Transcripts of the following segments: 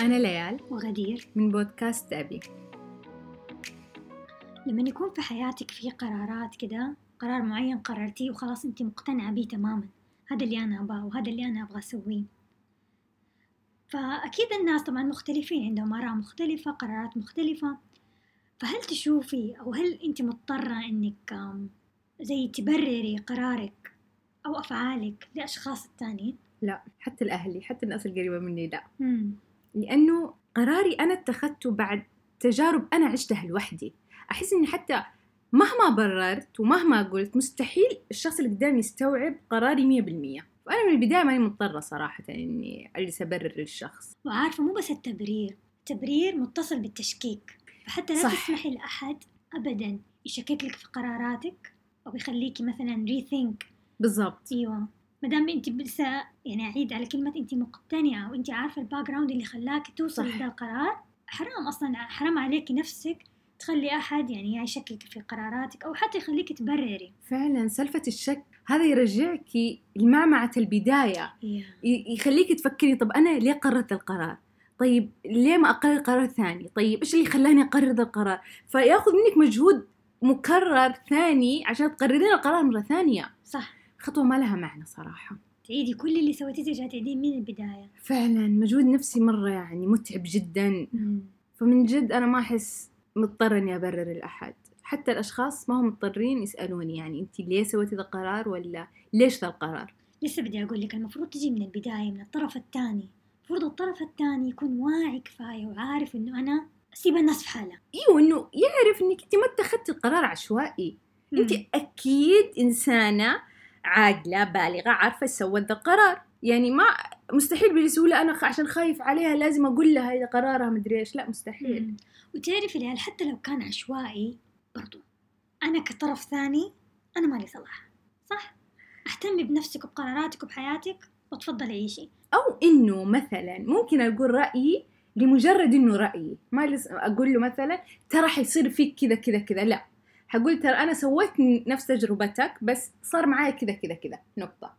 أنا ليال وغدير. من بودكاست أبي. لما يكون في حياتك في قرارات كده قرار معين قررتيه وخلاص أنت مقتنعة بيه تماما هذا اللي أنا أبغاه وهذا اللي أنا أبغى أسويه. فأكيد الناس طبعا مختلفين عندهم آراء مختلفة قرارات مختلفة. فهل تشوفي أو هل أنت مضطرة آم، زي تبرري قرارك أو أفعالك لأشخاص التانيين؟ لا حتى الأهلي حتى الناس القريبة مني لا. مم. لأنه قراري أنا اتخذته بعد تجارب أنا عشتها لوحدي. أحس إني حتى مهما بررت ومهما قلت مستحيل الشخص اللي قدامي يستوعب قراري مية بالمية. فأنا من البداية ماني مضطرة صراحة إني أجلس أبرر للشخص. وعارفة مو بس التبرير. التبرير متصل بالتشكيك. فحتى لا صح. تسمحي لأحد أبدا يشكك لك في قراراتك أو يخليكي مثلا rethink بالضبط. أيوة. مادام أنت لسه يعني أعيد على كلمة أنت مقتنعة وأنت عارفة ال background اللي خلاك توصلي صح. لهذا القرار. حرام أصلا حرام عليكي نفسك تخلي أحد يعني يشكك في قراراتك أو حتى يخليك تبرري. فعلا سالفة الشك هذا يرجعك لمعمعة البداية. ي- يخليك تفكري طب أنا ليه قررت القرار؟ طيب ليه ما أقرر قرار ثاني طيب إيش اللي خلاني أقرر ذا القرار؟ فيأخذ منك مجهود مكرر ثاني عشان تقررين القرار مرة ثانية. صح. خطوة ما لها معنى صراحة. تعيدي كل اللي سويتيه ترجعي تعيدين من البداية. فعلا مجهود نفسي مرة يعني متعب جدا. فمن جد أنا ما أحس مضطرة إني أبرر لأحد. حتى الأشخاص ما هم مضطرين يسألوني يعني أنت ليه سويتي ذا القرار ولا ليش ذا القرار؟ لسه بدي أقول لك المفروض تجي من البداية من الطرف الثاني. المفروض الطرف الثاني يكون واعي كفاية وعارف إنه أنا أسيب الناس في حالها. إيوه إنه يعرف إنك انت ما اتخذتي القرار عشوائي. انت. أكيد إنسانة عاقلة بالغة عارفة سوت ذا القرار. يعني ما مستحيل بسهوله أنا عشان خايف عليها لازم أقول لها هذا قرارها مدري إيش. لا مستحيل. مم. وتعرفي حتى لو كان عشوائي برضو أنا كطرف ثاني أنا مالي صلاح صح؟ اهتمي بنفسك وبقراراتك وبحياتك وتفضلي عيشي. أو إنه مثلا ممكن أقول رأيي لمجرد إنه رأيي ما أقول له مثلا ترى حيصير فيك كذا كذا كذا لا. حقول ترى أنا سويت نفس تجربتك بس صار معايا كذا كذا كذا نقطة.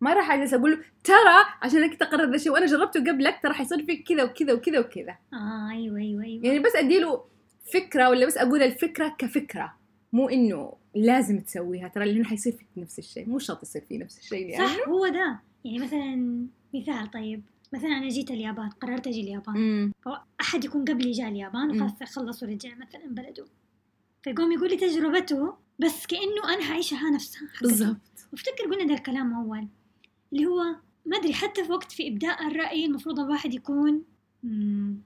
ما راح أجلس أقول له ترى عشان انك تقرر ذا الشيء وأنا جربته قبلك ترى حيصير فيك كذا وكذا وكذا وكذا. آه أيوة أيوة أيوة. يعني بس اديله فكرة ولا بس أقول الفكرة كفكرة مو إنه لازم تسويها ترى لأنه حيصير فيك نفس الشيء مو شرط يصير فيه نفس الشيء يعني. صح هو ده. يعني مثلا مثال طيب. مثلا أنا جيت اليابان قررت أجي اليابان. أحد يكون قبلي جاء اليابان مم. وخلاص خلص ورجع مثلا بلده. فيقوم يقول لي تجربته بس كأنه أنا حعيشها نفسها. بالضبط وافتكر قلنا ده الكلام أول اللي هو ما أدري حتى في وقت في إبداء الرأي المفروض الواحد يكون مم،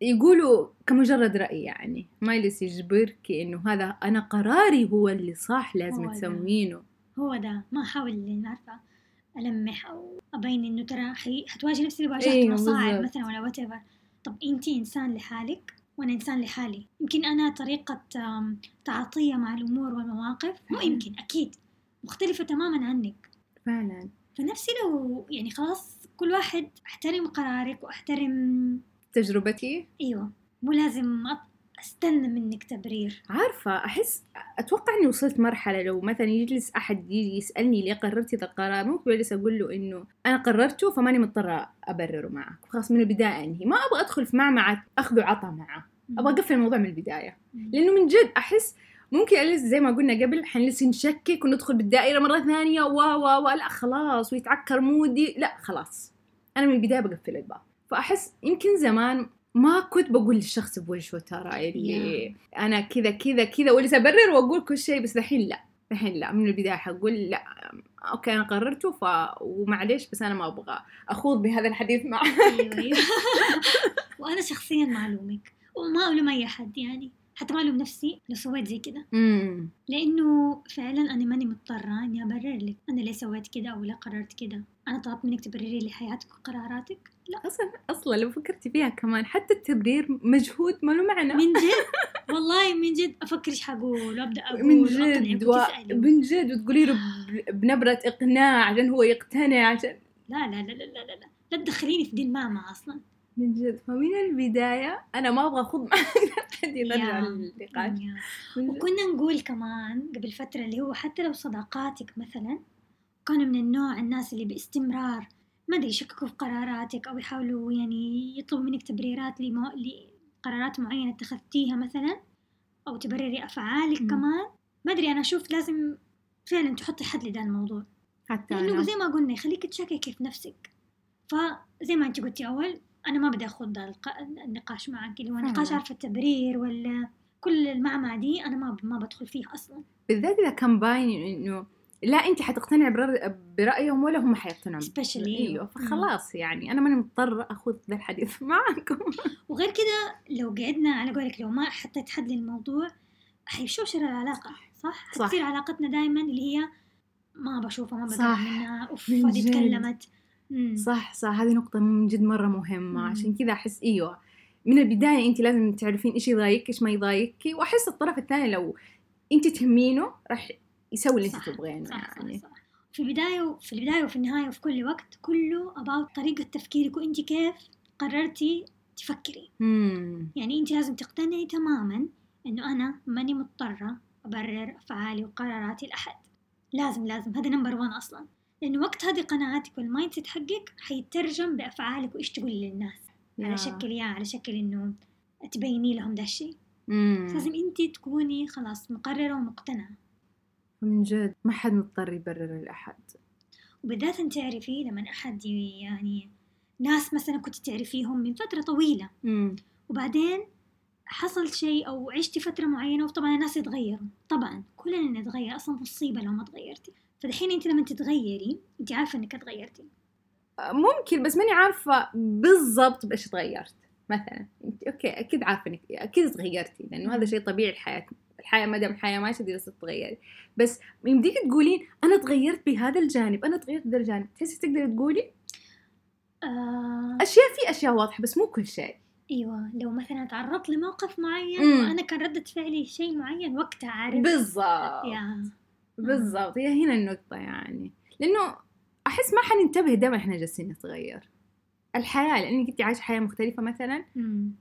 يقولوا كمجرد رأي يعني ما يجلس يجبرك انه هذا أنا قراري هو اللي صح لازم. تسوينه هو ده ما أحاول إني عارفة ألمح أو أبين إنه ترى حي... حتواجه نفس اللي واجهته أيوة مصاعب. مثلا ولا وات طب أنتي إنسان لحالك وأنا إنسان لحالي. يمكن أنا طريقة تعاطية مع الأمور والمواقف مو. يمكن أكيد. مختلفة تماما عنك. فعلا. فنفسي لو يعني خلاص كل واحد أحترم قرارك وأحترم تجربتي؟ أيوه. مو لازم أستنى منك تبرير. عارفة أحس أتوقع إني وصلت مرحلة لو مثلا يجلس أحد يجي يسألني ليه قررتي ذا القرار ممكن أجلس أقول له إنه أنا قررته فماني مضطرة أبرره معك خلاص من البداية أنهي. ما أبغى أدخل في معمعة أخذ وعطى معه. أبغى أقفل الموضوع من البداية. لأنه من جد أحس ممكن أجلس زي ما قلنا قبل حنجلس نشكك وندخل بالدائرة مرة ثانية و و و لا خلاص ويتعكر مودي. لا خلاص. أنا من البداية بقفل الباب. فأحس يمكن زمان ما كنت بقول للشخص بوجهه ترى اللي أنا كذا كذا كذا ولسه أبرر وأقول كل شيء بس الحين لا. الحين لا من البداية حقول لا. okay أنا قررته ف ومعليش بس أنا ما أبغى أخوض بهذا الحديث معه أيوه أيوه. وأنا شخصيا ما ألومك. وما ألوم أي حد يعني. حتى ما ألوم نفسي لو سويت زي كذا. لأنه فعلا أنا ماني مضطرة إني أبرر لك. أنا ليه سويت كذا أو ليه قررت كذا؟ أنا طلبت منك تبرري لي حياتك وقراراتك؟ لا. أصلا أصلا لو فكرتي فيها كمان حتى التبرير مجهود ما له معنى. من جد؟ والله من جد. أفكر إيش حقول وأبدأ أقول من جد و... من جد وتقولي له ب- بنبرة إقناع عشان هو يقتنع عشان لا لا لا لا لا لا. لا تدخليني في دي الماما أصلا. من جد. فمن البداية أنا ما أبغى أخوض معك حد يرجع. للنقاش. وكنا نقول كمان قبل فترة اللي هو حتى لو صداقاتك مثلا كانوا من النوع الناس اللي باستمرار ما أدري يشككوا في قراراتك أو يحاولوا يعني يطلبوا منك تبريرات لمو... لقرارات معينة اتخذتيها مثلا أو تبرري أفعالك مم. كمان. ما أدري أنا أشوف لازم فعلا تحطي حد لده الموضوع. حتى لأنه أنا. زي ما قلنا يخليك تشككي في نفسك. فزي ما أنت قلتي أول أنا ما بدي الق- النقاش معك. اللي هو نقاش. عارفه التبرير ولا كل المعمعة دي أنا ما ما بدخل فيها أصلا. بالذات إذا كان باين إنه لا أنت حتقتنع برأ- برأيهم ولا هم حيقتنعوا Especially أيوه. فخلاص يعني أنا ماني مضطرة اخذ ذا الحديث معاكم وغير كده لو قعدنا على قولك لو ما حطيت حد للموضوع حيشوشر العلاقة صح؟ صح. حتصير علاقتنا دائما اللي هي ما بشوفها ما صح. بقرب منها أوف من هذه. تكلمت مم. صح صح هذه نقطة من جد مرة مهمة مم. عشان كذا أحس أيوه من البداية انت لازم تعرفين إيش يضايقك إيش ما يضايقك وأحس الطرف الثاني لو انت تهمينه راح يسوي اللي انت تبغينه يعني. صح صح في البداية في البداية وفي النهاية وفي كل وقت كله about طريقة تفكيرك وانت كيف قررتي تفكري. امم يعني انت لازم تقتنعي تماما إنه أنا ماني مضطرة أبرر أفعالي وقراراتي لأحد. لازم لازم. هذا number one أصلا. لأنه وقت هذه قناعاتك وال mindset حقك حيترجم بأفعالك وإيش تقولي للناس. على شكل يا على شكل إنه تبيني لهم ده الشيء. لازم انت تكوني خلاص مقررة ومقتنعة. من جد ما حد مضطر يبرر لأحد. وبالذات أنت تعرفي لما أحد ي- يعني ناس مثلا كنت تعرفيهم من فترة طويلة. امم وبعدين حصل شيء أو عشتي فترة معينة وطبعا الناس يتغيروا. طبعا كلنا نتغير أصلا مصيبة لو ما تغيرتي. فدحين أنت لما تتغيري أنت عارفة إنك تغيرتي. ممكن بس ماني عارفة بالضبط بإيش تغيرت مثلا. أنت أوكي أكيد عارفة إنك أكيد تغيرتي لأنه هذا شيء طبيعي الحياة الحياة ما دام الحياة ماشيه لازم تتغيري بس يمديك تقولين أنا تغيرت بهذا الجانب أنا تغيرت بهذا الجانب تحسي تقدري تقولي؟ آه. أشياء في أشياء واضحة بس مو كل شيء. أيوه لو مثلا تعرضت لموقف معين مم. وأنا كان ردة فعلي شيء معين وقتها عارف. بالضبط. بالضبط. هي هنا النقطة يعني. لأنه أحس ما حننتبه دائما إحنا جالسين نتغير. الحياة لانك انت عايشة حياة مختلفة مثلا. مم.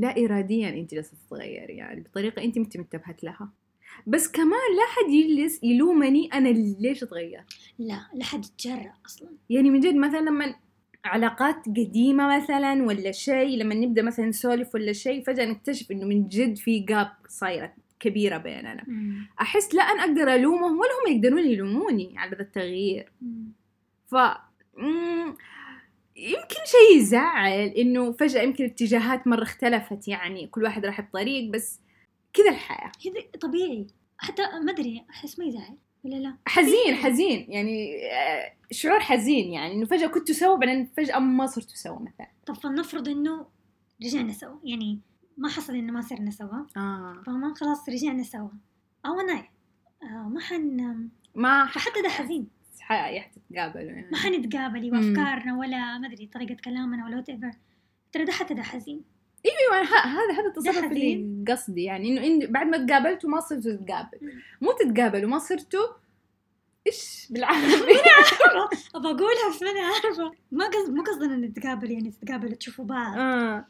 لا إراديا أنت جالسة تتغيري يعني بطريقة أنت مت منتبهت لها. بس كمان لا حد يجلس يلومني أنا ليش أتغير. لا لا حد يتجرأ أصلا. يعني من جد مثلا لما علاقات قديمة مثلا ولا شيء لما نبدأ مثلا نسولف ولا شيء فجأة نكتشف إنه من جد في جاب صايرة كبيرة بيننا. مم. أحس لا أنا أقدر ألومهم ولا هم يقدرون يلوموني على ذا التغيير. مم. ف مم، يمكن شيء يزعل إنه فجأة يمكن الاتجاهات مرة اختلفت يعني كل واحد راح بطريق بس كذا الحياة. هذا طبيعي. حتى ما أدري أحس ما يزعل ولا لا؟ حزين حزين. يعني آه، شعور حزين يعني إنه فجأة كنتوا سوا بعدين فجأة ما صرتوا سوا مثلا. طب فلنفرض إنه رجعنا سوا يعني ما حصل إنه ما صرنا سوا. آه. فاهمة خلاص رجعنا سوا. أو أنا آه ما حن ما فحتى ده حزين. حتتقابلوا يعني. ما حنتقابل مم. وافكارنا ولا ما أدري طريقة كلامنا ولا whatever ترى ده حتى ده حزين. أيوه هذا هذا التصرف. اللي قصدي يعني إنه إن بعد ما تقابلتوا ما صرتوا تتقابلوا. مو تتقابلوا ما صرتوا إيش؟ بالعربي أبى أقولها بس ماني عارفة ما قصد مو قصدنا نتقابل يعني تتقابلوا تشوفوا بعض. آه.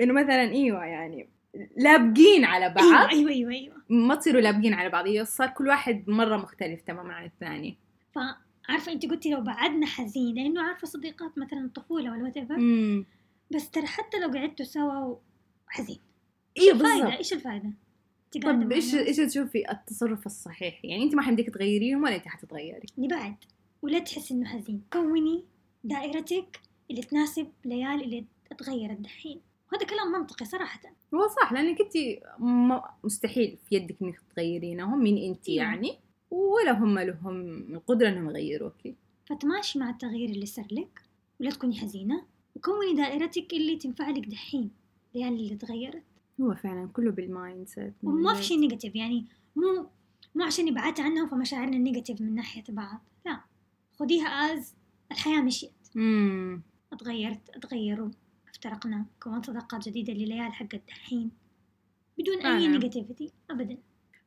إنه مثلا إيوه يعني لابقين على بعض. إيوه إيوه إيوه ما تصيروا لابقين على بعض. صار كل واحد مرة مختلف تماما عن الثاني. فعارفة انت قلتي لو بعدنا حزين لأنه عارفة صديقات مثلا الطفولة ولا وات بس ترى حتى لو قعدتوا سوا حزين الفائدة بالضبط. إيش الفائدة؟ انت قاعدة طب إيش إيش تشوفي؟ التصرف الصحيح. يعني أنت ما حمديك تغيريهم ولا أنت حتتغيري. نبعد ولا تحس إنه حزين. كوني دائرتك اللي تناسب ليال اللي اتغيرت دحين. وهذا كلام منطقي صراحة. هو صح لأنك أنت م- مستحيل في يدك إنك تغيرينهم من أنت أيوة. يعني. ولا هم لهم القدرة إنهم يغيروكي فتماشي مع التغيير اللي صار لك ولا تكوني حزينة وكوني دائرتك اللي تنفع لك دحين ليال اللي تغيرت. هو فعلا كله بال mindset وما في. شيء negative يعني مو مو عشان بعدت عنهم فمشاعرنا negative من ناحية بعض لا. خديها as الحياة مشيت. امم أتغيرت أتغيروا افترقنا كونت صداقات جديدة لليال حقت دحين بدون أي فعلا. negativity أبدا.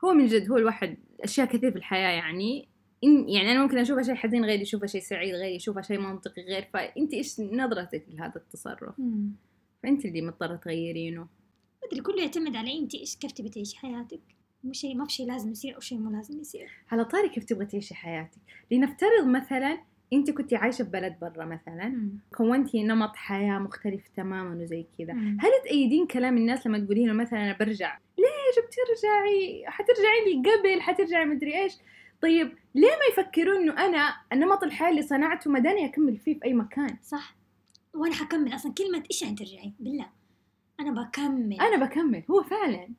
هو من جد هو الواحد أشياء كثير في الحياة يعني. إن يعني أنا ممكن أشوفها شيء حزين غير يشوفها شيء سعيد غير يشوفها شيء منطقي غير. فانت إيش نظرتك لهذا التصرف؟ مم. فانت اللي مضطرة تغيرينه. أدري كله يعتمد على أنت إيش كيف تبي تعيشي حياتك؟ مو شيء ما في شيء لازم يصير أو شيء مو لازم يصير. على طاري كيف تبغى تعيشي حياتك. لنفترض مثلا أنت كنت عايشة في بلد برا مثلا. مم. كونتي نمط حياة مختلف تماما وزي كذا. هل تأيدين كلام الناس لما تقولين مثلا أنا برجع؟ ليش بترجعي؟ حترجعي لي قبل حترجعي مدري إيش. طيب ليه ما يفكرون إنه أنا النمط الحياة اللي صنعته ما داني أكمل فيه في أي مكان؟ صح. وأنا حكمل أصلا كلمة إيش يعني ترجعي؟ بالله. أنا بكمل. أنا بكمل. هو فعلا.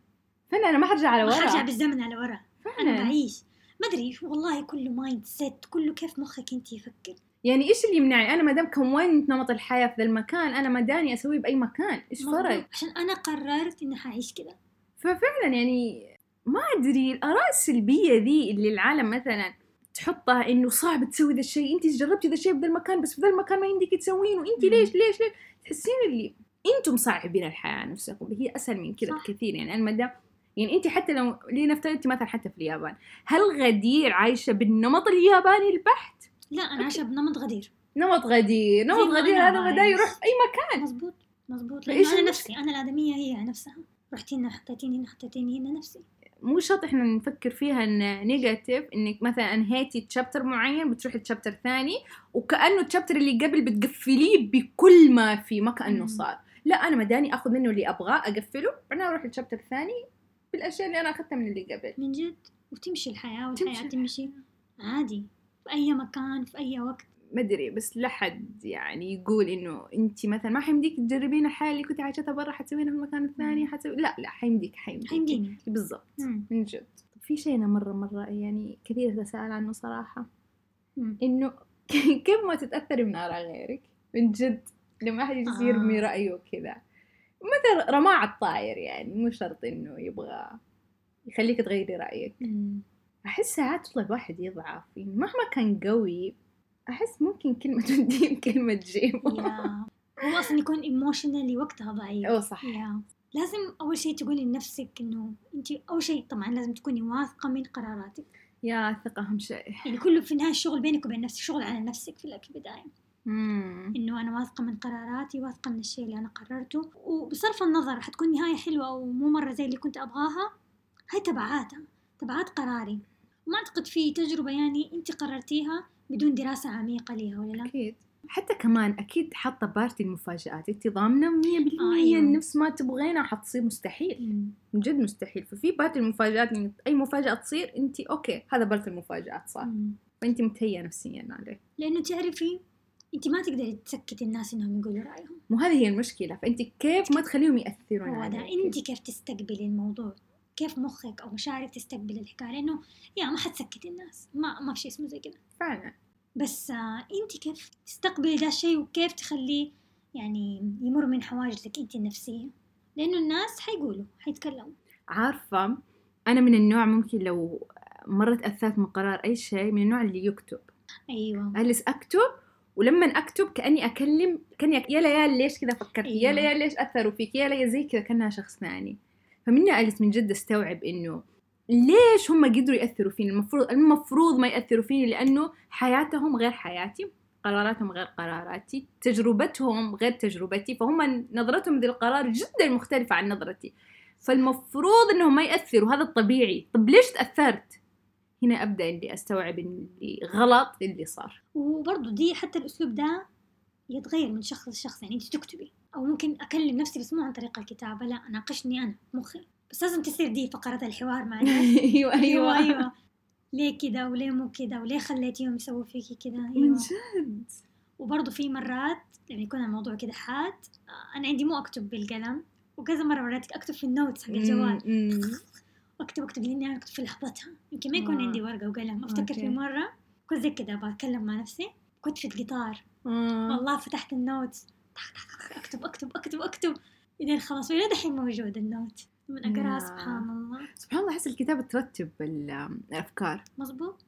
فعلا أنا ما حرجع على ما حرجع ورا بالزمن على ورا. أنا فعلا بعيش. ما أدري والله كله mindset كله كيف مخك أنت يفكر. يعني إيش اللي يمنعني أنا ما دام كونت نمط الحياة في ذا المكان أنا ما داني أسويه بأي مكان. إيش. فرق؟ عشان أنا قررت إني حعيش كذا ففعلا يعني ما أدري الآراء السلبية ذي اللي العالم مثلا تحطها إنه صعب تسوي ذا الشيء أنت جربتي ذا الشيء بذا المكان بس في ذا المكان ما يمديك تسوينه وانت. ليش ليش ليش تحسين اللي أنتم صعبين الحياة على نفسكم هي أسهل من كذا. بكثير يعني أنا ما دام يعني أنت حتى لو لنفترض أنت مثلا حتى في اليابان هل غدير عايشة بالنمط الياباني البحت لا أنا عايشة بنمط غدير نمط غدير نمط غدير هذا ما دا عايش. يروح أي مكان مزبوط مزبوط لأنه أنا؟ نفسي أنا الآدمية هي نفسها رحتي هنا حطيتيني هنا حطيتيني هنا نفسي. مو شرط إحنا نفكر فيها إن نيجاتيف إنك مثلا انهيتي تشابتر معين بتروحي تشابتر ثاني وكأنه التشابتر اللي قبل بتقفليه بكل ما في ما كأنه. صار. لا أنا مداني أخذ منه اللي أبغاه أقفله بعدين أروح التشابتر الثاني بالأشياء اللي أنا أخذتها من اللي قبل. من جد؟ وتمشي الحياة والحياة تمشي تمشي. عادي. في أي مكان في أي وقت. ما أدري بس لا حد يعني يقول إنه أنت مثلا ما حيمديك تجربين الحياة اللي كنت عايشتها برا حتسوينها في المكان الثاني. حتسوي لا لا حيمديك حيمديك حيمديني بالضبط. من جد في شيء أنا مرة مرة يعني كثير أتساءل عنه صراحة. إنه كيف ما تتاثري من آراء غيرك من جد لما أحد آه. يرمي رايه كذا مثل رماع الطاير يعني مو شرط إنه يبغى يخليك تغيري رأيك مم. أحس ساعات والله الواحد يضعف يعني مهما كان قوي أحس ممكن كلمة توديه كلمة تجيبه هو أصلا يكون ايموشنالي وقتها ضعيف. أو صح. يا لازم أول شيء تقولي لنفسك إنه أنت أول شيء طبعا لازم تكوني واثقة من قراراتك. يا الثقه أهم شيء يعني كله في النهاية الشغل بينك وبين نفسك شغل على نفسك في البدايه. إنه أنا واثقة من قراراتي واثقة من الشيء اللي أنا قررته. وبصرف النظر حتكون نهاية حلوة أو مو مرة زي اللي كنت أبغاها. هاي تبعاتها تبعات قراري. وما أعتقد في تجربة يعني أنت قررتيها بدون دراسة عميقة ليها ولا لا؟ أكيد. حتى كمان أكيد حاطة بارتي المفاجآت انت ضامنه 100% آه، أيوة. نفس ما تبغينها حتصير مستحيل. من جد مستحيل. ففي part المفاجآت يعني أي مفاجأة تصير انت okay هذا part المفاجآت صح مم. فانت متهيئة نفسيا عليه. لأنه تعرفي انت ما تقدري تسكتي الناس إنهم يقولوا رأيهم. مو هذه هي المشكلة. فانت كيف ما تخليهم ده عليك. انت كيف تستقبلي الموضوع؟ كيف مخك أو مشاعرك تستقبل الحكاية لأنه يا ما حتسكتي الناس ما ما في شيء اسمه زي كذا فعلا. بس آه انت كيف تستقبلي ده الشيء وكيف تخليه يعني يمر من حواجزك انت النفسية؟ لأنه الناس حيقولوا حيتكلموا. عارفة أنا من النوع ممكن لو مرة تأثرت من قرار أي شيء من النوع اللي يكتب. أيوه. أجلس أكتب ولما أكتب كأني أكلم كأني يا ليال ليش كذا فكرت يا أيوة. ليال ليش أثروا فيك؟ يا ليال زي كذا كأنها شخص ثاني. فمني أجلس من جد أستوعب إنه ليش هم قدروا يأثروا فيني؟ المفروض المفروض ما يأثروا فيني لأنه حياتهم غير حياتي قراراتهم غير قراراتي تجربتهم غير تجربتي فهم نظرتهم للقرار جدا مختلفة عن نظرتي. فالمفروض إنهم ما يأثروا هذا الطبيعي طب ليش تأثرت؟ هنا أبدأ إني أستوعب اللي غلط اللي صار. وبرضه دي حتى الأسلوب ده يتغير من شخص لشخص يعني انت تكتبي. أو ممكن أكلم نفسي بس مو عن طريق الكتابة لا أناقشني أنا مخي بس لازم تصير دي فقرة الحوار مع الناس أيوه. أيوه أيوه. ليه كذا وليه مو كذا وليه خليتيهم يسووا فيكي كذا من أيوه. جد. وبرضه في مرات لما يكون الموضوع كذا حاد آه، أنا عندي مو أكتب بالقلم وكذا مرة مرات أكتب في ال notes حق الجوال. مم. أكتب أكتب لأني أنا أكتب في لحظتها. يمكن ما يكون آه. عندي ورقة وقلم أفتكر في. مرة كنت زي كذا بتكلم مع نفسي كنت في القطار. آه. والله فتحت ال notes اكتب اكتب اكتب اكتب. الين خلاص إلى دحين موجود ال note. من اقراها. سبحان الله. سبحان الله أحس الكتابة ترتب ال- الأفكار. مظبوط.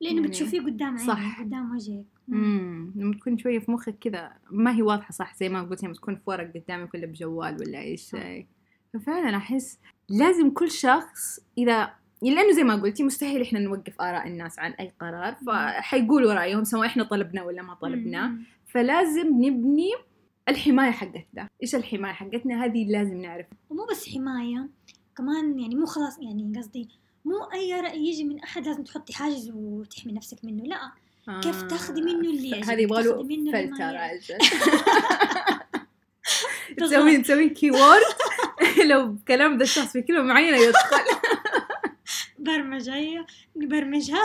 لأنه يعني بتشوفيه قدام عينك صح. قدام وجهك. امم لما تكون شوية في مخك كذا ما هي واضحة صح؟ زي ما قلت لما تكون في ورق قدامك ولا بجوال ولا أي شيء. ففعلا أحس لازم كل شخص إذا لأنه زي ما قلتي مستحيل إحنا نوقف آراء الناس عن أي قرار فحيقولوا رأيهم سواء إحنا طلبنا ولا ما طلبنا. فلازم نبني الحماية حقتنا. إيش الحماية حقتنا؟ هذه لازم نعرف. ومو بس حماية كمان يعني مو خلاص يعني قصدي مو أي رأي يجي من أحد لازم تحطي حاجز وتحمي نفسك منه لا. كيف تاخذي منه اللي يعجبك؟ هذه يبغى منه فلتر تسوين تسوين keyword لو كلام ذا الشخص في كلمة معينة يدخل. برمجة هي نبرمجها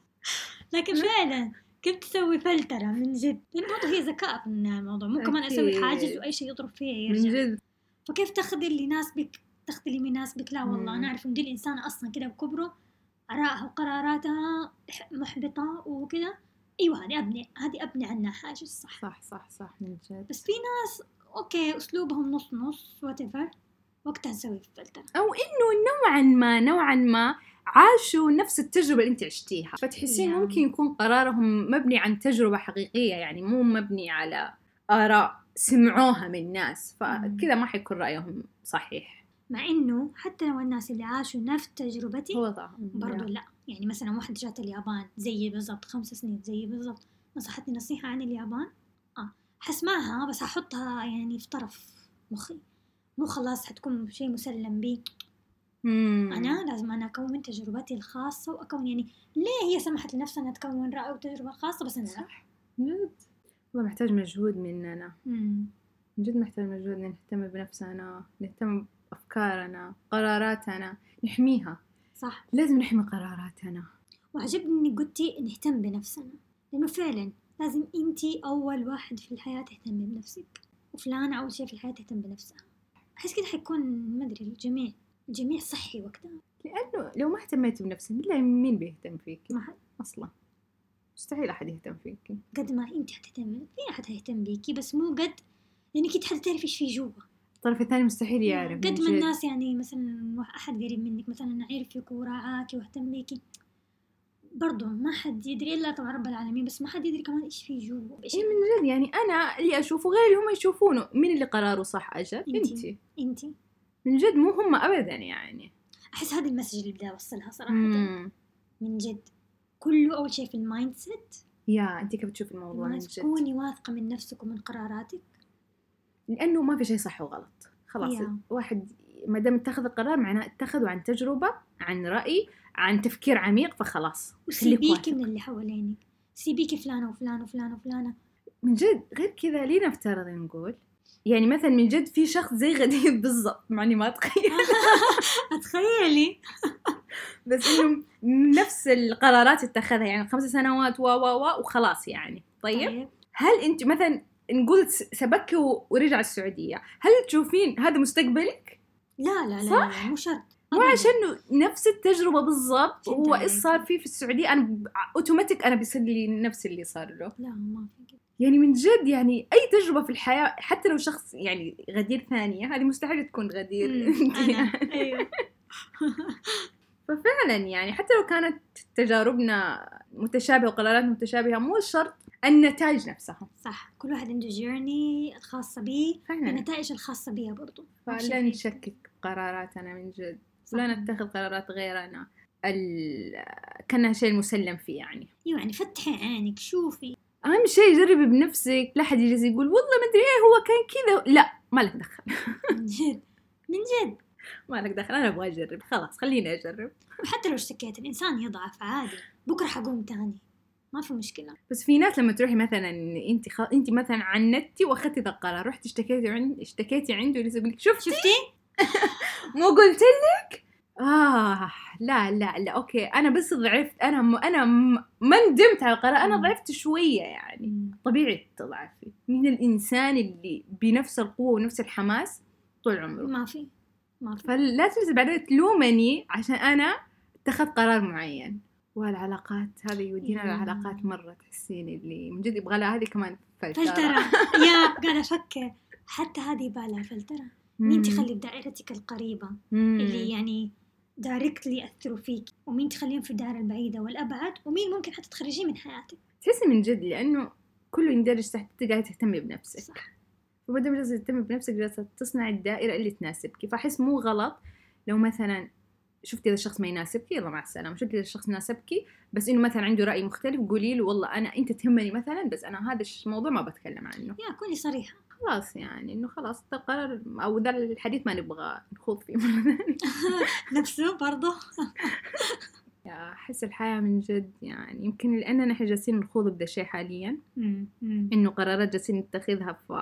لكن فعلا كيف تسوي فلترة من جد. لأن برضه هي ذكاء في الموضوع. مو كمان أسوي. حاجز وأي شيء يضرب فيها من يرجع جد. فكيف تاخذي اللي يناسبك؟ تاخذي اللي ما يناسبك؟ لا والله. أنا أعرف إن دي الإنسانة أصلا كده بكبره آرائها وقراراتها محبطة وكده. أيوة هذه أبني هذه أبني عنها حاجة صح. صح صح صح من جد. بس في ناس okay أسلوبهم نص نص وات وقتها نسوي فلترة أو إنه نوعا ما نوعا ما عاشوا نفس التجربة اللي أنت عشتيها. فتحسين yeah. ممكن يكون قرارهم مبني عن تجربة حقيقية يعني مو مبني على آراء سمعوها من ناس. فكذا ما حيكون رأيهم صحيح. مع إنه حتى لو الناس اللي عاشوا نفس تجربتي هو برضو لا. يعني مثلا واحدة جات اليابان زيي بالضبط خمس سنين زيي بالضبط. نصحتني نصيحة عن اليابان؟ آه حسمعها بس هحطها يعني في طرف مخي. مو خلاص حتكون شيء مسلم بي. مم. أنا لازم أنا أكون تجربتي الخاصة وأكون يعني ليه هي سمحت لنفسها أنها تكون رأي وتجربة خاصة بس لا. صح. والله محتاج مجهود مننا. من جد محتاج مجهود نهتم بنفسنا نهتم بأفكارنا قراراتنا نحميها. صح. لازم نحمي قراراتنا وعجبني إنك قلتي نهتم بنفسنا. لأنه فعلا لازم أنتي أول واحد في الحياة تهتمي بنفسك. وفلانة أول شيء في الحياة تهتم بنفسها. أحس كده حيكون ما أدري الجميع الجميع صحي وقتها. لأنه لو ما اهتميتي بنفسك بالله مين بيهتم فيك؟ ما حد. أصلا. مستحيل أحد يهتم فيك. قد ما أنت حتهتم في أحد هيهتم بيكي بس مو قد لأنك أنت حتعرفي إيش في جوا. الطرف الثاني مستحيل يعرف قد ما. الناس يعني مثلا أحد قريب منك مثلا عرفك وراعاكي واهتم بيكي. برضو ما حد يدري إلا طبعا رب العالمين بس ما حد يدري كمان إيش في جوا إيش إيه من جد يعني أنا اللي أشوفه غير اللي هم يشوفونه. مين اللي قراره صح إنتي. أنتي. أنتي. من جد مو هم أبدا يعني. أحس هذه ال message اللي بدي أوصلها صراحة. مم. من جد. كله أول شيء في ال mindset yeah أنت كيف تشوفي الموضوع من جد؟ تكوني واثقة من نفسك ومن قراراتك. لأنه ما في شيء صح وغلط. خلاص yeah. واحد ما دام اتخذ القرار معناه اتخذه عن تجربة عن رأي عن تفكير عميق فخلاص. وسيبيكي واثق. من اللي حوالينك سيبيكي فلانة وفلانة وفلانة وفلانة. من جد غير كذا ليه نفترض نقول. يعني مثلا من جد في شخص زي غدير بالضبط مع اني ما أتخيل. أتخيلي. بس إنه نفس القرارات اتخذها يعني خمس سنوات و و و وخلاص يعني. طيب؟ طيب. هل أنت مثلا نقول س- سبك و- ورجع السعودية هل تشوفين هذا مستقبلك؟ لا لا لا, لا, صح؟ لا مو شرط. مو. عشان نفس التجربة بالضبط هو إيش. صار فيه في السعودية؟ أنا اوتوماتيك أنا بيصير لي نفس اللي صار له. لا ما في يعني من جد يعني أي تجربة في الحياة حتى لو شخص يعني غدير ثانية هذه مستحيل تكون غدير. أنا يعني. أيوه. ففعلا يعني حتى لو كانت تجاربنا متشابهة وقراراتنا متشابهة مو شرط النتائج نفسها. صح. كل واحد عنده جيرني الخاصة بيه النتائج الخاصة بيها برضو. فلا نشكك بقراراتنا من جد. ولا نتخذ قرارات غيرنا ال... كأنها شيء مسلم فيه يعني. يعني فتحي عينك شوفي. أهم شيء جربي بنفسك. لا حد يجلس يقول والله ما أدري إيه هو كان كذا. لا ما لك دخل. من جد من جد. ما لك دخل أنا أبغى أجرب. خلاص خليني أجرب. وحتى لو اشتكيت الإنسان يضعف عادي. بكرة حقوم تاني. ما في مشكلة. بس في ناس لما تروحي مثلا أنت خ... أنت مثلا عنتي وأخذتي ذا القرار. رحتي اشتكيتي عند اشتكيتي عنده يقول لك شفتي شفتي؟ مو قلت لك؟ آه لا لا لا okay. أنا بس ضعفت أنا م... أنا م... ما ندمت على القرار. أنا. ضعفت شوية يعني. طبيعي تضعفي من الإنسان اللي بنفس القوة ونفس الحماس طول عمره. ما في ما في. فلا تجلس بعدين تلومني عشان أنا اتخذت قرار معين. والعلاقات هذه يودينا. العلاقات مرة تحسين اللي من جد يبغى لها هذه كمان فلترة. فلترة. يا قاعدة أفكر. حتى هذه بالها فلترة. مين. تخلي بدائرتك القريبة؟ مم. اللي يعني دايركتلي يأثروا فيك. ومين تخليهم في الدائرة البعيدة والأبعد؟ ومين ممكن حتى تخرجيه من حياتك؟ تحسي من جد لأنه كله يندرج تحت قاعدة تهتمي بنفسك. صح. وما دام جالسة تهتمي بنفسك جالسة تصنعي الدائرة اللي تناسبك. فأحس مو غلط لو مثلا شفتي هذا الشخص ما يناسبك يلا مع السلامة. شفتي هذا الشخص يناسبك بس إنه مثلا عنده رأي مختلف قولي له والله أنا أنت تهمني مثلا بس أنا هذا الموضوع ما بتكلم عنه. يا كوني صريحة. خلاص يعني إنه خلاص ده قرار أو ذا الحديث ما نبغى نخوض فيه مرة ثانية. نفسه برضه يا أحس الحياة من جد يعني. يمكن لأننا إحنا جالسين نخوض بدا الشيء حاليا. إنه قرارات جالسين نتخذها ف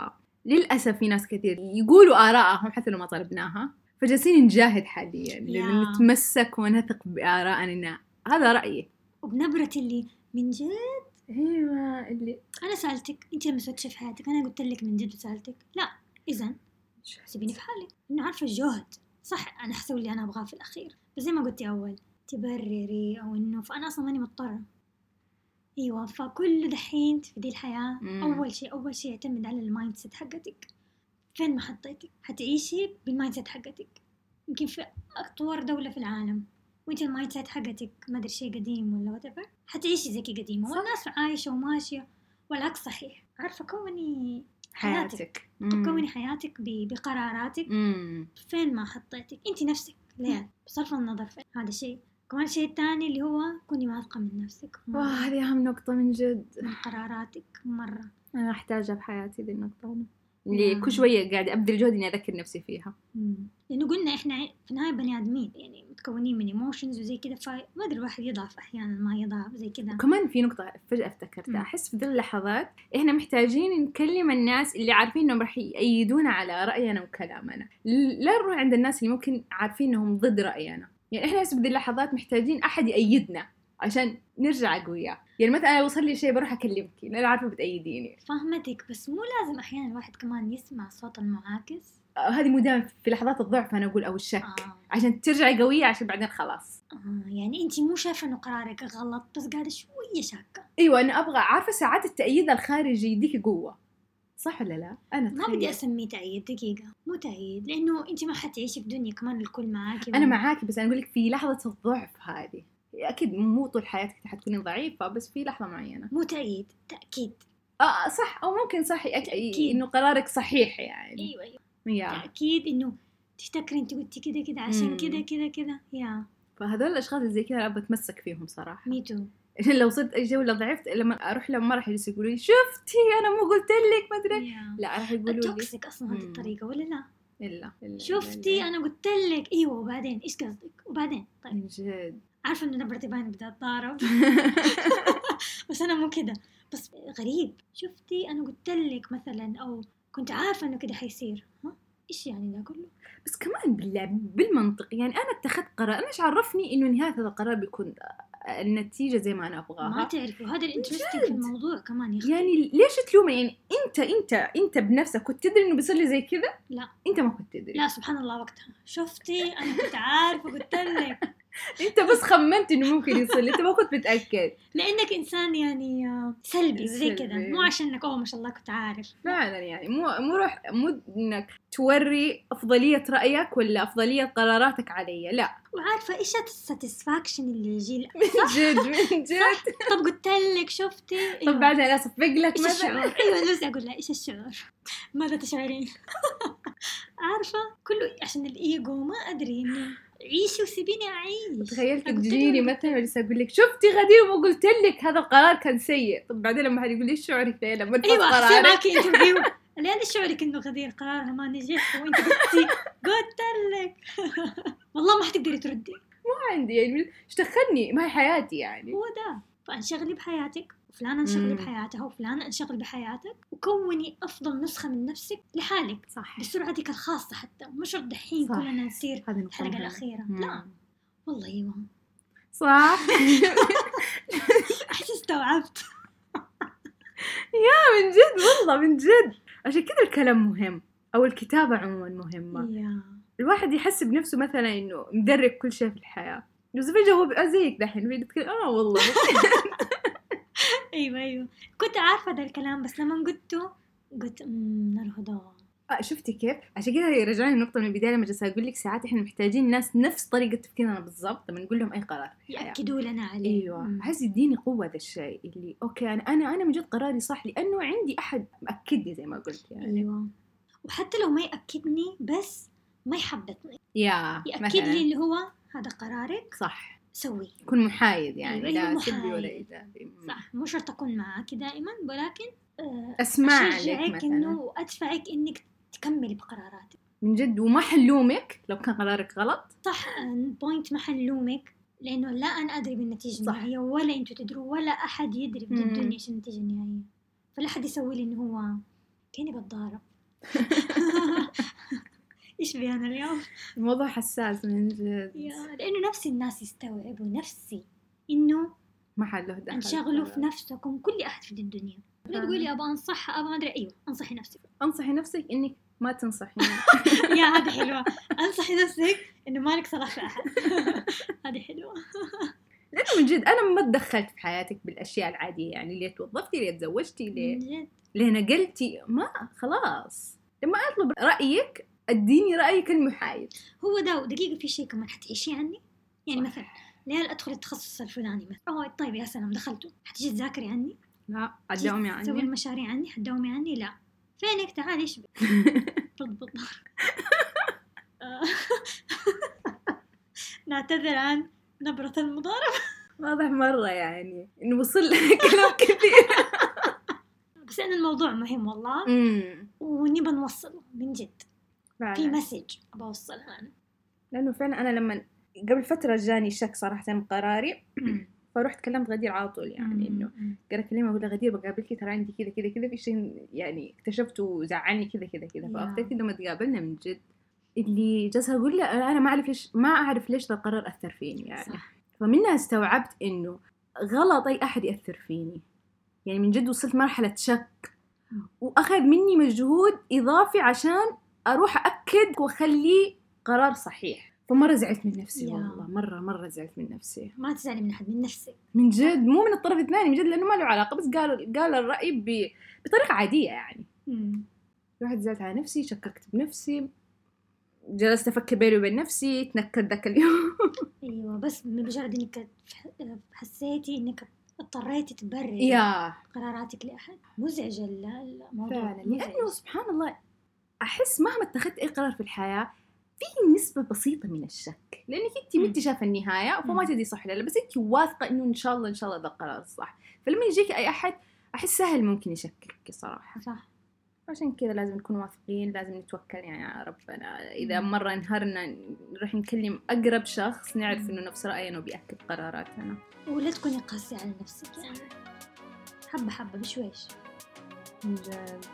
للأسف في ناس كثير يقولوا آرائهم حتى لو ما طلبناها فجالسين نجاهد حاليا. نتمسك ونثق بآرائنا هذا رأيي. وبنبرة اللي من جد أيوه اللي أنا سألتك أنت لما سويتي في حياتك أنا قلت لك من جد وسألتك لا إذا سيبيني في حالي. إنه عارفة الجهد. صح أنا حسوي اللي أنا أبغاه في الأخير. بس زي ما قلتي أول تبرري أو إنه فأنا أصلا ماني مضطرة. أيوة فكل دحين في دي الحياة مم. أول شيء أول شيء يعتمد على ال mindset حقتك. فين ما حطيتك حتعيشي بال mindset حقتك. يمكن في أطور دولة في العالم. وانت ال mindset حقتك ما أدري شيء قديم ولا whatever. حتعيشي زي صح. والناس عايشة وماشية والعكس صحيح. عارفة كوني حياتك كوني حياتك ب- بقراراتك. امم فين ما حطيتك؟ انت نفسك. ليه؟ بصرف النظر فين. هذا شيء كمان الشيء الثاني اللي هو كوني واثقة من نفسك. واه هذه أهم نقطة من جد. من قراراتك. مرة. أنا أحتاجها في حياتي ذي النقطة. أنا اللي. كل شوية قاعدة أبذل جهد إني أذكر نفسي فيها مم. لأنه قلنا إحنا في النهاية بني آدمين يعني متكونين من ايموشنز وزي كذا فما أدري الواحد يضعف أحيانا ما يضعف زي كذا وكمان في نقطة فجأة افتكرتها. أحس في ذي اللحظات إحنا محتاجين نكلم الناس اللي عارفين إنهم راح يأيدونا على رأينا وكلامنا لا نروح عند الناس اللي ممكن عارفين إنهم ضد رأينا يعني إحنا هسه في ذي اللحظات محتاجين أحد يأيدنا عشان نرجع أقوياء يعني مثلا أنا وصل لي شيء بروح أكلمك لأن عارفة بتأيديني. فهمتك بس مو لازم أحيانا الواحد كمان يسمع صوت المعاكس؟ آه، هذه مو دائما في لحظات الضعف أنا أقول أو الشك. آه. عشان ترجعي قوية عشان بعدين خلاص. آه. يعني أنت مو شايفة إنه قرارك غلط بس قاعدة شوية شاكة. إيوه أنا أبغى عارفة ساعات التأييد الخارجي يديك قوة. صح ولا لا؟ أنا ما. بدي أسميه تأييد دقيقة. مو تأييد لأنه أنت ما حتعيشي في دنيا كمان الكل معاكي أنا معاكي بس أنا أقول لك في لحظة الضعف هذه. أكيد مو طول حياتك حتكوني ضعيفة بس في لحظة معينة. مو تأييد تأكيد. آه صح أو ممكن صح. تأكيد. إنه قرارك صحيح يعني. أيوة يا. تأكيد إنه تفتكري أنت قلتي كذا كذا عشان. كذا كذا كذا يا. فهذول الأشخاص اللي زي كذا أنا بتمسك فيهم صراحة. مي تو لو صرت أجي ولا ضعفت لما أروح لهم ما راح يجلسوا يقولوا لي شفتي أنا مو قلت لك ما أدري. لا راح يقولوا لي. توكسيك أصلا هذه. الطريقة ولا لا؟ إلا إلا- شفتي إلا- أنا قلت لك. أيوه وبعدين إيش قصدك؟ وبعدين طيب. من جد. عارفة انه نبرتي باين بدها تضارب بس أنا مو كده. بس غريب. شفتي أنا قلت لك مثلا أو كنت عارفة إنه كده حيصير ها؟ إيش يعني ده كله بس كمان بالله بالمنطق. يعني أنا اتخذت قرار. أنا إيش عرفني إنه نهاية هذا القرار بيكون النتيجة زي ما أنا ما ابغاها تعرفي. وهذا ال interesting في الموضوع كمان أختي يعني ليش تلومني؟ يعني أنت أنت أنت بنفسك كنت تدري إنه بيصير لي زي كذا؟ لا. أنت ما كنت تدري. لا سبحان الله وقتها. شفتي؟ أنا كنت عارفة قلت لك. انت بس خمنت انه ممكن يصير انت ما كنت متأكد. لأنك إنسان يعني سلبي زي كذا. مو عشانك أوه ما شاء الله كنت عارف. فعلا يعني. مو مو روح مو إنك توري أفضلية رأيك ولا أفضلية قراراتك علي لا. وعارفة إيش ال satisfaction اللي يجي لك من جد من جد. طب قلت لك شفتي؟ طب بعدين أنا اصفق لك إيش الشعور؟ مثلا أيوه أقول لها إيش الشعور؟ ماذا تشعرين؟ عارفة؟ كله عشان الإيجو ما أدري إنه عيشي وسيبيني أعيش. تخيلت قلت تجيني مثلا ولسه أقول لك شفتي غدير وقلت لك هذا القرار كان سيء. طب بعدين لما حد يقول لي إيش شعورك ليه لما أيوه أحسن معك interview لين شعورك إنه غدير قرارها؟ ما نجح وأنت قلتي قلت لك. والله ما حتقدري تردي. ما عندي يعني إيش دخلني ما هي حياتي يعني. هو ده. فأنشغلي بحياتك. وفلانة انشغلي. بحياتها وفلانة انشغل بحياتك وكوني أفضل نسخة من نفسك لحالك. صح بسرعتك الخاصة حتى مش شرط دحين. كلنا نصير مهمة. الأخيرة. مم. لا. والله أيوة. صح؟ أحس استوعبت. من جد والله من جد. عشان كذا الكلام مهم أو الكتابة عموما مهمة. yeah. الواحد يحس بنفسه مثلا إنه مدرك كل شيء في الحياة. بس فجأة هو زيك دحين تقول آه والله. أيوة أيوة. كنت عارفة ده الكلام بس لما قلته قلت أمم نرهضة آه شفتي كيف؟ عشان كذا رجعني النقطة من البداية لما جالسة أقول لك ساعات إحنا محتاجين ناس نفس طريقة تفكيرنا بالضبط لما نقول لهم أي قرار. يأكدوا لنا عليه. أيوه. أمم. أحس يديني قوة ذا الشيء اللي okay أنا أنا أنا من جد قراري صح لأنه عندي أحد مأكد لي زي ما قلت يعني. أيوة. وحتى لو ما يأكدني بس ما يحبطني. يا يأكد مثلاً. لي اللي هو هذا قرارك. صح. سوي يكون محايد يعني لا سلبي ولا. إيجابي. صح مو شرط أكون معاكي دائما ولكن آه، أسمع مثلا إنه وأدفعك إنك تكملي بقراراتك. من جد وما حلومك لو كان قرارك غلط؟ صح point ما حنلومك لأنه لا أنا أدري بالنتيجة صح. النهائية ولا أنتوا تدروا ولا أحد يدري في مم. الدنيا إيش النتيجة النهائية. فلا أحد يسوي لي إنه هو كأني بتضارب. إيش بي أنا اليوم؟ الموضوع حساس من جد. يا لأنه نفسي الناس يستوعبوا نفسي. إنه ما حد له دخل. انشغلوا في نفسكم كل أحد في الدنيا. لا آه. تقولي أبغى أنصح أبغى أدري. أيوه أنصحي نفسك. أنصحي نفسك إنك ما تنصحين. يا هذه حلوة. أنصحي نفسك إنه مالك صلاح في أحد. هذه حلوة. لأنه من جد أنا ما تدخلت في حياتك بالأشياء العادية يعني ليه توظفتي ليه تزوجتي ليه ليه نقلتي ما خلاص. لما أطلب رأيك اديني رأيك المحايد. هو ده دقيقة في شيء كمان حتعيشيه عني؟ يعني مثلا ليه أدخل التخصص الفلاني مثلا. أوه طيب يا سلام دخلته. حتجي تذاكري عني؟ لا تجي عداومي تسوي عني المشاريع عني؟ حتداومي عني؟ لا. فينك؟ تعالي إيش آه. نعتذر عن نبرة المضاربة. واضح مرة يعني انه وصل لنا كلام كثير. بس إن الموضوع مهم والله. ونبى نوصله من جد. في مسج ابى اوصلها أنا. لأنه فعلا أنا لما قبل فترة جاني شك صراحة بقراري فرحت كلمت غدير على طول يعني إنه قال اكلمها أقول لها غدير بقابلك؟ ترى عندي كذا كذا كذا في شيء يعني اكتشفته وزعلني كذا كذا كذا. فأفتكر لما تقابلنا من جد اللي جالسة أقول لها أنا ما أعرف ليش ما أعرف ليش ذا القرار أثر فيني يعني. صح. فمنها استوعبت إنه غلط أي أحد يأثر فيني. يعني من جد وصلت مرحلة شك. وأخذ مني مجهود إضافي عشان أروح اكد واخليه قرار صحيح. فمرة زعلت من نفسي يا. والله مرة مرة زعلت من نفسي. ما تزعلي من أحد من نفسك. من جد مو من الطرف الثاني من جد لأنه ما له علاقة بس قال قال الرأي ب... بطريقة عادية يعني. رحت زعلت على نفسي شككت بنفسي جلست أفكر بيني وبين نفسي تنكد ذاك اليوم. أيوه بس بمجرد إنك حسيتي إنك اضطريتي تبرري قراراتك لأحد. مزعج ال- الموضوع فعلا. لأنه سبحان الله أحس مهما اتخذت أي قرار في الحياة في نسبة بسيطة من الشك لأنك أنت ما. أنت شايفة النهاية فما. تدري صح ولا لا بس أنت واثقة إنه إن شاء الله إن شاء الله ده القرار الصح. فلما يجيك أي أحد أحس سهل ممكن يشككك صراحة. صح. عشان كذا لازم نكون واثقين لازم نتوكل يعني على ربنا. إذا. مرة انهرنا نروح نكلم أقرب شخص نعرف إنه نفس رأينا وبيأكد قراراتنا ولا تكوني قاسية على نفسك يعني. حبة حبة بشويش من جد.